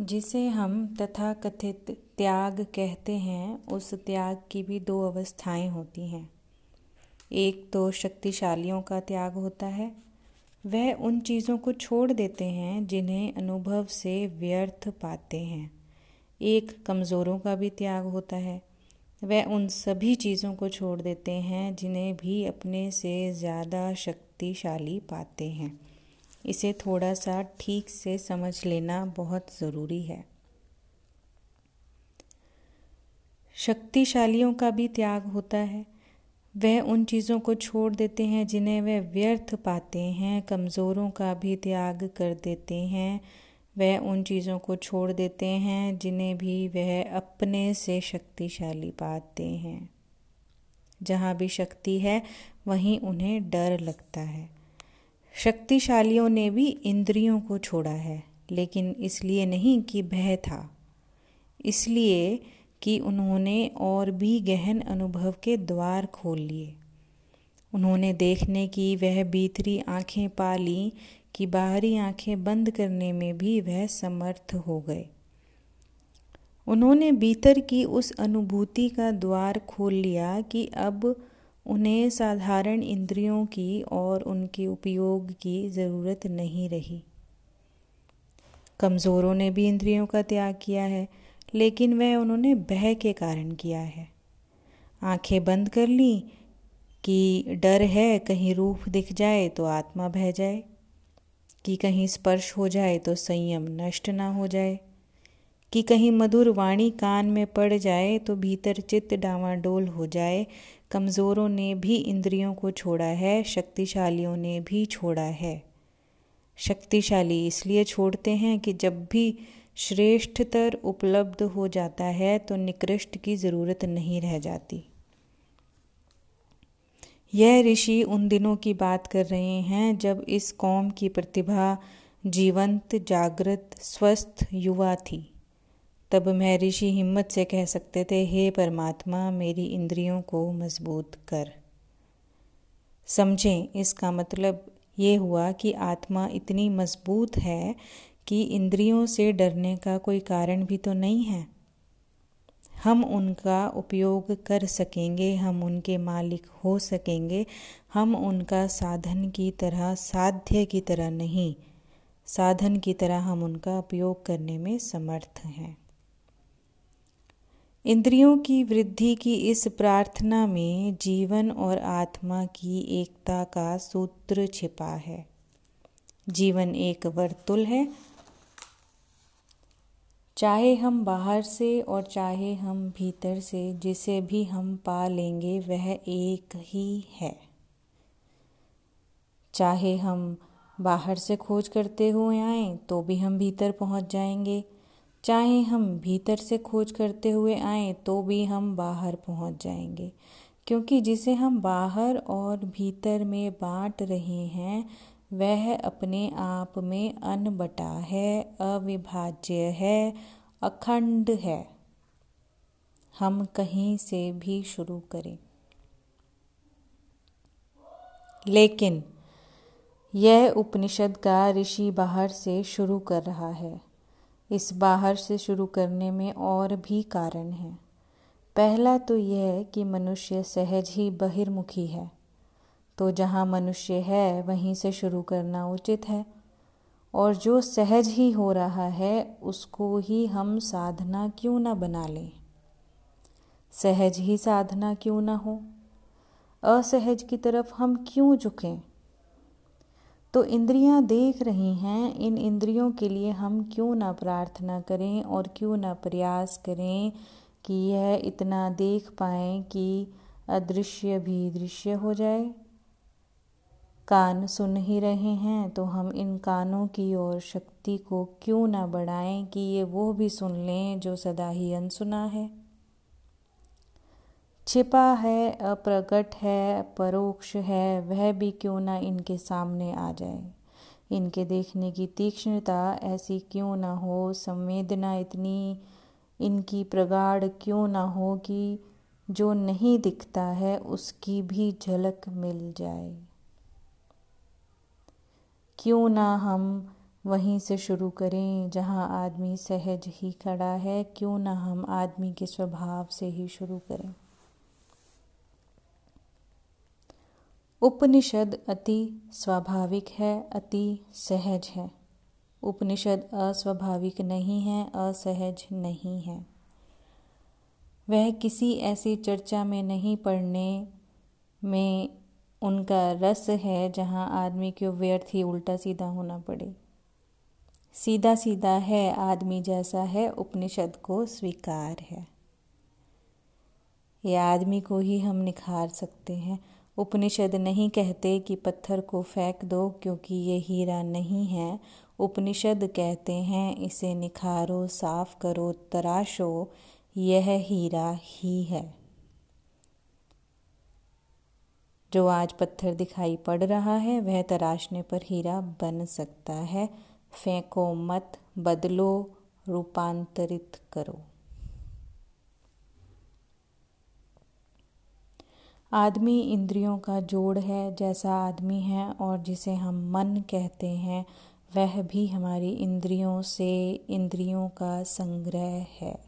जिसे हम तथाकथित त्याग कहते हैं, उस त्याग की भी दो अवस्थाएँ होती हैं। एक तो शक्तिशालियों का त्याग होता है। वह उन चीज़ों को छोड़ देते हैं, जिन्हें अनुभव से व्यर्थ पाते हैं। एक, कमज़ोरों का भी त्याग होता है। वह उन सभी चीज़ों को छोड़ देते हैं, जिन्हें भी अपने से ज़्यादा शक्तिशाली पाते हैं। इसे थोड़ा सा ठीक से समझ लेना बहुत ज़रूरी है। शक्तिशालियों का भी त्याग होता है। वह उन चीज़ों को छोड़ देते हैं जिन्हें वह व्यर्थ पाते हैं, कमज़ोरों का भी त्याग कर देते हैं। वह उन चीज़ों को छोड़ देते हैं जिन्हें भी वह अपने से शक्तिशाली पाते हैं। जहाँ भी शक्ति है, वहीं उन्हें डर लगता है। शक्तिशालियों ने भी इंद्रियों को छोड़ा है, लेकिन इसलिए नहीं कि भय था। इसलिए कि उन्होंने और भी गहन अनुभव के द्वार खोल लिए। उन्होंने देखने की वह भीतरी आँखें पा ली कि बाहरी आँखें बंद करने में भी वह समर्थ हो गए। उन्होंने भीतर की उस अनुभूति का द्वार खोल लिया कि अब उन्हें साधारण इंद्रियों की और उनके उपयोग की ज़रूरत नहीं रही। कमज़ोरों ने भी इंद्रियों का त्याग किया है, लेकिन वह उन्होंने भय के कारण किया है। आँखें बंद कर ली कि डर है, कहीं रूप दिख जाए तो आत्मा बह जाए, कि कहीं स्पर्श हो जाए तो संयम नष्ट ना हो जाए। कि कहीं मधुर वाणी कान में पड़ जाए तो भीतर चित्त डावाडोल हो जाए। कमज़ोरों ने भी इंद्रियों को छोड़ा है, शक्तिशालियों ने भी छोड़ा है। शक्तिशाली इसलिए छोड़ते हैं कि जब भी श्रेष्ठतर उपलब्ध हो जाता है तो निकृष्ट की ज़रूरत नहीं रह जाती। यह ऋषि उन दिनों की बात कर रहे हैं जब इस कौम की प्रतिभा जीवंत, जागृत, स्वस्थ युवा थी। तब महर्षि हिम्मत से कह सकते थे, हे परमात्मा, मेरी इंद्रियों को मज़बूत कर। समझें, इसका मतलब ये हुआ कि आत्मा इतनी मज़बूत है कि इंद्रियों से डरने का कोई कारण भी तो नहीं है। हम उनका उपयोग कर सकेंगे, हम उनके मालिक हो सकेंगे, हम उनका साधन की तरह, साध्य की तरह नहीं। साधन की तरह हम उनका उपयोग करने में समर्थ हैं। इंद्रियों की वृद्धि की इस प्रार्थना में जीवन और आत्मा की एकता का सूत्र छिपा है। जीवन एक वर्तुल है। चाहे हम बाहर से और चाहे हम भीतर से, जिसे भी हम पा लेंगे, वह एक ही है। चाहे हम बाहर से खोज करते हुए आए तो भी हम भीतर पहुँच जाएँगे। चाहे हम भीतर से खोज करते हुए आए तो भी हम बाहर पहुँच जाएँगे। क्योंकि जिसे हम बाहर और भीतर में बांट रहे हैं, वह अपने आप में अनबटा है, अविभाज्य है, अखंड है। हम कहीं से भी शुरू करें। लेकिन यह उपनिषद का ऋषि बाहर से शुरू कर रहा है। इस बाहर से शुरू करने में और भी कारण हैं। पहला तो यह है कि मनुष्य सहज ही बहिर्मुखी है। तो जहाँ मनुष्य है, वहीं से शुरू करना उचित है। और जो सहज ही हो रहा है, उसको ही हम साधना क्यों ना बना लें? सहज ही साधना क्यों ना हो? असहज की तरफ़ हम क्यों झुकें? तो इंद्रियाँ देख रही हैं, इन इंद्रियों के लिए हम क्यों ना प्रार्थना करें और क्यों ना प्रयास करें कि यह इतना देख पाएँ कि अदृश्य भी दृश्य हो जाए। कान सुन ही रहे हैं तो हम इन कानों की ओर शक्ति को क्यों ना बढ़ाएँ कि ये वो भी सुन लें जो सदा ही अनसुना है। छिपा है अप्रकट है, परोक्ष है, वह भी क्यों ना इनके सामने आ जाए? इनके देखने की तीक्ष्णता ऐसी क्यों ना हो? संवेदना इतनी, इनकी प्रगाढ़ क्यों ना हो कि जो नहीं दिखता है, उसकी भी झलक मिल जाए। क्यों ना हम वहीं से शुरू करें, जहाँ आदमी सहज ही खड़ा है, क्यों ना हम आदमी के स्वभाव से ही शुरू करें? उपनिषद अति स्वाभाविक है, अति सहज है। उपनिषद अस्वाभाविक नहीं है, असहज नहीं है। वह किसी ऐसी चर्चा में नहीं पढ़ने में उनका रस है, जहाँ आदमी को व्यर्थ ही उल्टा सीधा होना पड़े। सीधा सीधा है, आदमी जैसा है, उपनिषद को स्वीकार है। ये आदमी को ही हम निखार सकते हैं। उपनिषद नहीं कहते कि पत्थर को फेंक दो, क्योंकि ये हीरा नहीं है। उपनिषद कहते हैं, इसे निखारो, साफ़ करो, तराशो, यह हीरा ही है। जो आज पत्थर दिखाई पड़ रहा है, वह तराशने पर हीरा बन सकता है। फेंको मत, बदलो, रूपांतरित करो। आदमी इंद्रियों का जोड़ है, जैसा आदमी है और जिसे हम मन कहते हैं, वह भी हमारी इंद्रियों से इंद्रियों का संग्रह है।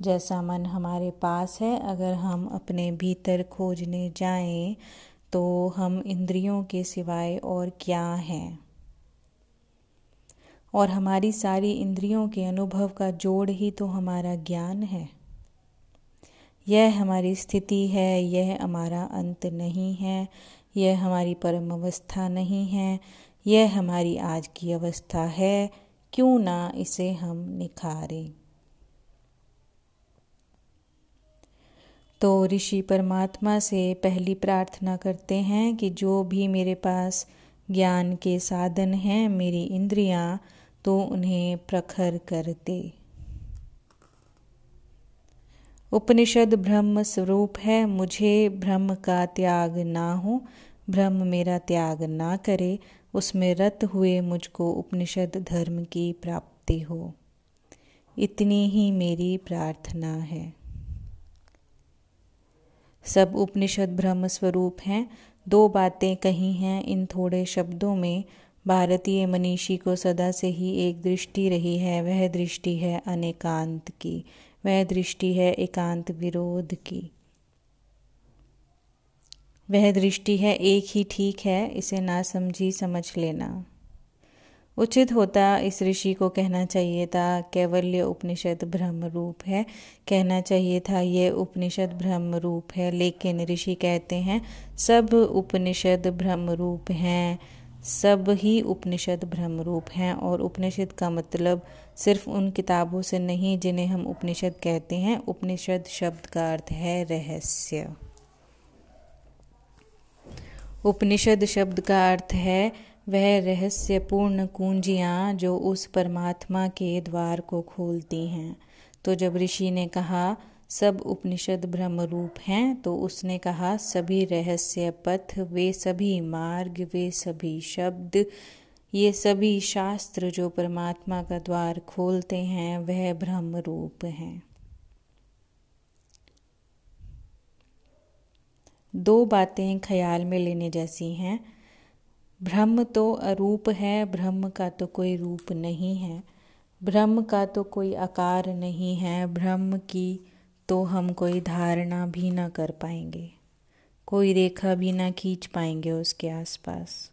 जैसा मन हमारे पास है, अगर हम अपने भीतर खोजने जाएँ तो हम इंद्रियों के सिवाय और क्या हैं? और हमारी सारी इंद्रियों के अनुभव का जोड़ ही तो हमारा ज्ञान है। यह हमारी स्थिति है, यह हमारा अंत नहीं है, यह हमारी परम अवस्था नहीं है, यह हमारी आज की अवस्था है, क्यों ना इसे हम निखारें। तो ऋषि परमात्मा से पहली प्रार्थना करते हैं कि जो भी मेरे पास ज्ञान के साधन हैं, मेरी इंद्रियाँ तो उन्हें प्रखर कर दे। उपनिषद ब्रह्म स्वरूप है, मुझे ब्रह्म का त्याग ना हो, ब्रह्म मेरा त्याग ना करे, उसमें रत हुए मुझको उपनिषद धर्म की प्राप्ति हो। इतनी ही मेरी प्रार्थना है। सब उपनिषद ब्रह्म स्वरूप हैं, दो बातें कही हैं इन थोड़े शब्दों में। भारतीय मनीषी को सदा से ही एक दृष्टि रही है, वह दृष्टि है अनेकांत की। वह दृष्टि है एकांत विरोध की। वह दृष्टि है एक ही ठीक है, इसे ना समझी समझ लेना। उचित होता इस ऋषि को कहना चाहिए था कैवल्य उपनिषद ब्रह्म रूप है। कहना चाहिए था, ये उपनिषद ब्रह्म रूप है, लेकिन ऋषि कहते हैं, सब उपनिषद ब्रह्म रूप हैं। सब ही उपनिषद ब्रह्म रूप हैं और उपनिषद का मतलब सिर्फ़ उन किताबों से नहीं जिन्हें हम उपनिषद कहते हैं। उपनिषद शब्द का अर्थ है रहस्य। उपनिषद शब्द का अर्थ है वह रहस्यपूर्ण कुंजियाँ जो उस परमात्मा के द्वार को खोलती हैं। तो जब ऋषि ने कहा सब उपनिषद ब्रह्म रूप हैं तो उसने कहा, सभी रहस्य पथ वे सभी मार्ग, वे सभी शब्द, ये सभी शास्त्र जो परमात्मा का द्वार खोलते हैं, वह ब्रह्म रूप हैं। दो बातें ख्याल में लेने जैसी हैं। ब्रह्म तो अरूप है, ब्रह्म का तो कोई रूप नहीं है। ब्रह्म का तो कोई आकार नहीं है, ब्रह्म की तो हम कोई धारणा भी ना कर पाएँगे। कोई रेखा भी ना खींच पाएँगे उसके आसपास।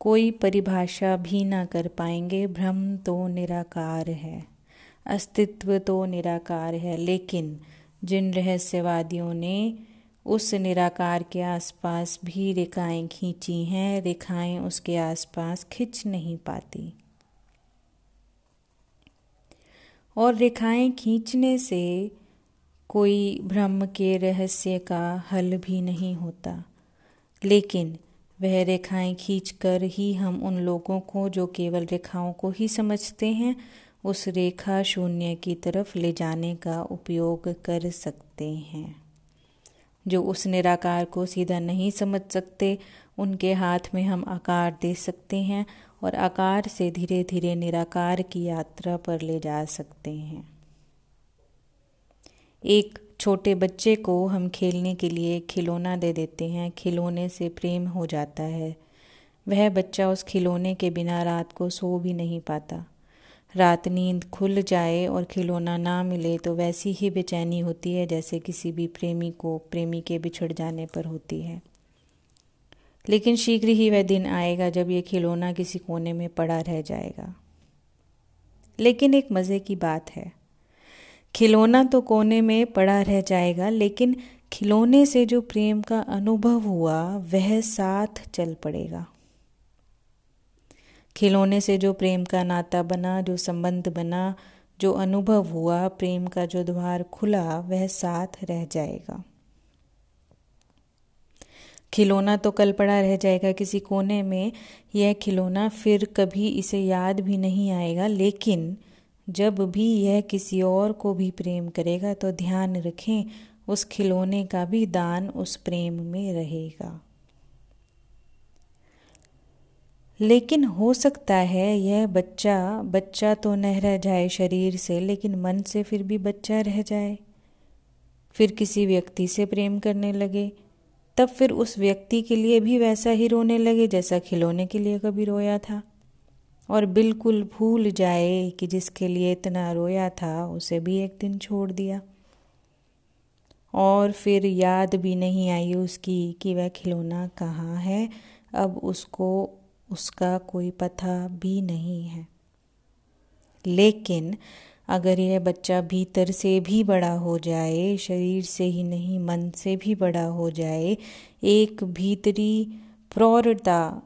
कोई परिभाषा भी ना कर पाएँगे। भ्रम तो निराकार है। अस्तित्व तो निराकार है। लेकिन जिन रहस्यवादियों ने उस निराकार के आसपास भी रेखाएँ खींची हैं, रेखाएँ उसके आसपास खिंच नहीं पाती। और रेखाएँ खींचने से कोई ब्रह्म के रहस्य का हल भी नहीं होता। लेकिन वह रेखाएँ खींचकर ही हम उन लोगों को, जो केवल रेखाओं को ही समझते हैं, उस रेखा शून्य की तरफ़ ले जाने का उपयोग कर सकते हैं। जो उस निराकार को सीधा नहीं समझ सकते, उनके हाथ में हम आकार दे सकते हैं और आकार से धीरे धीरे निराकार की यात्रा पर ले जा सकते हैं। एक छोटे बच्चे को हम खेलने के लिए खिलौना दे देते हैं। खिलौने से प्रेम हो जाता है। वह बच्चा उस खिलौने के बिना रात को सो भी नहीं पाता। रात नींद खुल जाए और खिलौना ना मिले तो वैसी ही बेचैनी होती है जैसे किसी भी प्रेमी को प्रेमी के बिछड़ जाने पर होती है। लेकिन शीघ्र ही वह दिन आएगा जब ये खिलौना किसी कोने में पड़ा रह जाएगा। लेकिन एक मज़े की बात है। खिलौना तो कोने में पड़ा रह जाएगा, लेकिन खिलौने से जो प्रेम का अनुभव हुआ, वह साथ चल पड़ेगा। खिलौने से जो प्रेम का नाता बना, जो संबंध बना, जो अनुभव हुआ, प्रेम का जो द्वार खुला, वह साथ रह जाएगा। खिलौना तो कल पड़ा रह जाएगा किसी कोने में, यह खिलौना फिर कभी इसे याद भी नहीं आएगा, लेकिन जब भी यह किसी और को भी प्रेम करेगा तो ध्यान रखें, उस खिलौने का भी दान उस प्रेम में रहेगा। लेकिन हो सकता है यह बच्चा बच्चा तो न रह जाए शरीर से, लेकिन मन से फिर भी बच्चा रह जाए। फिर किसी व्यक्ति से प्रेम करने लगे, तब फिर उस व्यक्ति के लिए भी वैसा ही रोने लगे जैसा खिलौने के लिए कभी रोया था। और बिल्कुल भूल जाए कि जिसके लिए इतना रोया था, उसे भी एक दिन छोड़ दिया। और फिर याद भी नहीं आई उसकी कि वह खिलौना कहाँ है, अब उसको, उसका कोई पता भी नहीं है। लेकिन अगर यह बच्चा भीतर से भी बड़ा हो जाए, शरीर से ही नहीं, मन से भी बड़ा हो जाए, एक भीतरी प्रौरता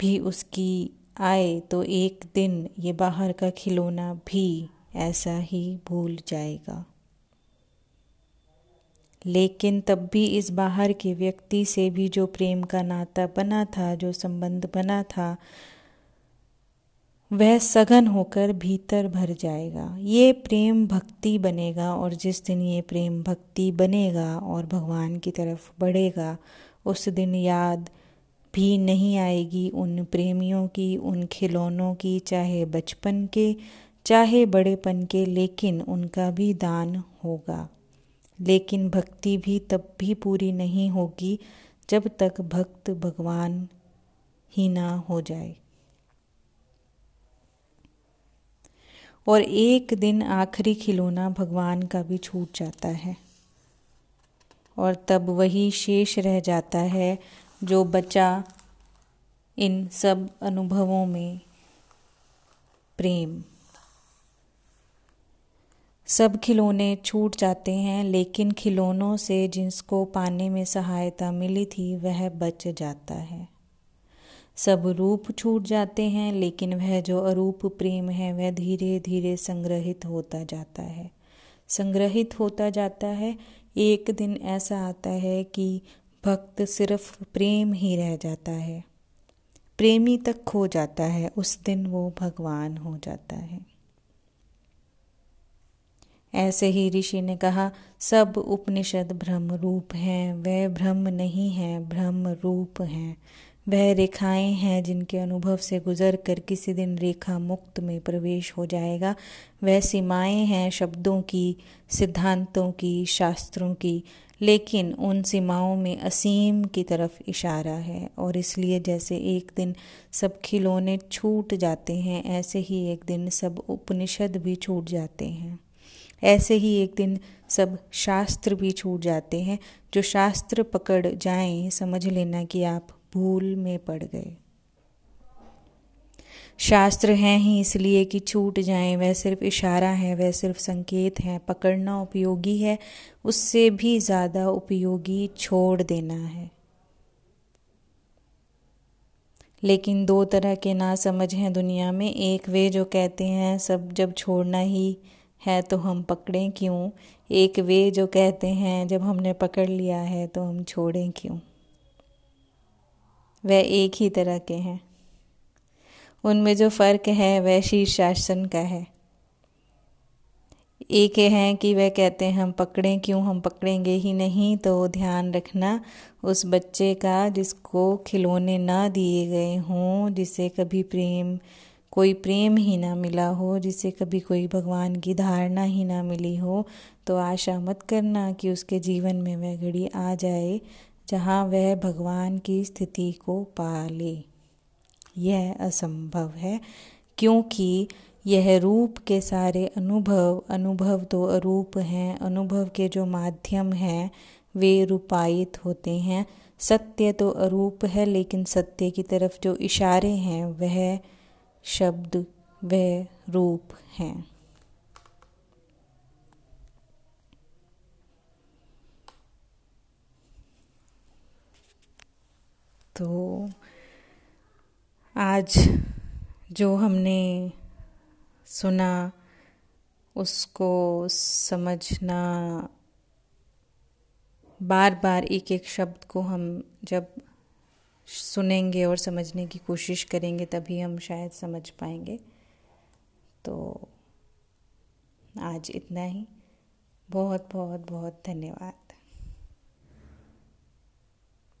भी उसकी आए तो एक दिन ये बाहर का खिलौना भी ऐसा ही भूल जाएगा। लेकिन तब भी इस बाहर के व्यक्ति से भी जो प्रेम का नाता बना था, जो संबंध बना था, वह सघन होकर भीतर भर जाएगा। ये प्रेम भक्ति बनेगा और जिस दिन ये प्रेम भक्ति बनेगा और भगवान की तरफ़ बढ़ेगा, उस दिन याद भी नहीं आएगी उन प्रेमियों की, उन खिलौनों की, चाहे बचपन के, चाहे बड़ेपन के, लेकिन उनका भी दान होगा। लेकिन भक्ति भी तब भी पूरी नहीं होगी जब तक भक्त भगवान ही ना हो जाए। और एक दिन आखिरी खिलौना भगवान का भी छूट जाता है। और तब वही शेष रह जाता है जो बचा इन सब अनुभवों में प्रेम। सब खिलौने छूट जाते हैं, लेकिन खिलौनों से जिसको पाने में सहायता मिली थी, वह बच जाता है। सब रूप छूट जाते हैं, लेकिन वह जो अरूप प्रेम है, वह धीरे धीरे संग्रहित होता जाता है। संग्रहित होता जाता है। एक दिन ऐसा आता है कि भक्त सिर्फ़ प्रेम ही रह जाता है। प्रेमी तक खो जाता है, उस दिन वो भगवान हो जाता है। ऐसे ही ऋषि ने कहा, सब उपनिषद ब्रह्म रूप हैं, वह ब्रह्म नहीं है, ब्रह्म रूप हैं। वह रेखाएँ हैं जिनके अनुभव से गुजर कर किसी दिन रेखा मुक्त में प्रवेश हो जाएगा। वह सीमाएँ हैं शब्दों की, सिद्धांतों की, शास्त्रों की लेकिन उन सीमाओं में असीम की तरफ़ इशारा है और इसलिए जैसे एक दिन सब खिलौने छूट जाते हैं, ऐसे ही एक दिन सब उपनिषद भी छूट जाते हैं। ऐसे ही एक दिन सब शास्त्र भी छूट जाते हैं। जो शास्त्र पकड़ जाएँ, समझ लेना कि आप भूल में पड़ गए। शास्त्र हैं ही इसलिए कि छूट जाएँ, वह सिर्फ़ इशारा है, वह सिर्फ़ संकेत है, पकड़ना उपयोगी है, उससे भी ज़्यादा उपयोगी छोड़ देना है। लेकिन दो तरह के ना समझ हैं दुनिया में, एक वे जो कहते हैं, सब जब छोड़ना ही है तो हम पकड़ें क्यों? एक वे जो कहते हैं, जब हमने पकड़ लिया है तो हम छोड़ें क्यों? वह एक ही तरह के हैं। उनमें जो फ़र्क है, वह शीर्षासन का है। एक हैं कि वह कहते हैं, हम पकड़ें क्यों? हम पकड़ेंगे ही नहीं। तो ध्यान रखना, उस बच्चे का जिसको खिलौने ना दिए गए हों, जिसे कभी प्रेम, कोई प्रेम ही ना मिला हो, जिसे कभी कोई भगवान की धारणा ही ना मिली हो तो आशा मत करना कि उसके जीवन में वह घड़ी आ जाए, जहाँ वह भगवान की स्थिति को पा ले। यह असंभव है, क्योंकि यह रूप के सारे अनुभव अनुभव तो अरूप हैं, अनुभव के जो माध्यम हैं, वे रूपायित होते हैं। सत्य तो अरूप है, लेकिन सत्य की तरफ़ जो इशारे हैं, वह शब्द, वह रूप हैं। तो आज जो हमने सुना, उसको समझना बार बार एक एक शब्द को हम जब सुनेंगे और समझने की कोशिश करेंगे, तभी हम शायद समझ पाएँगे। तो आज इतना ही। बहुत बहुत बहुत धन्यवाद।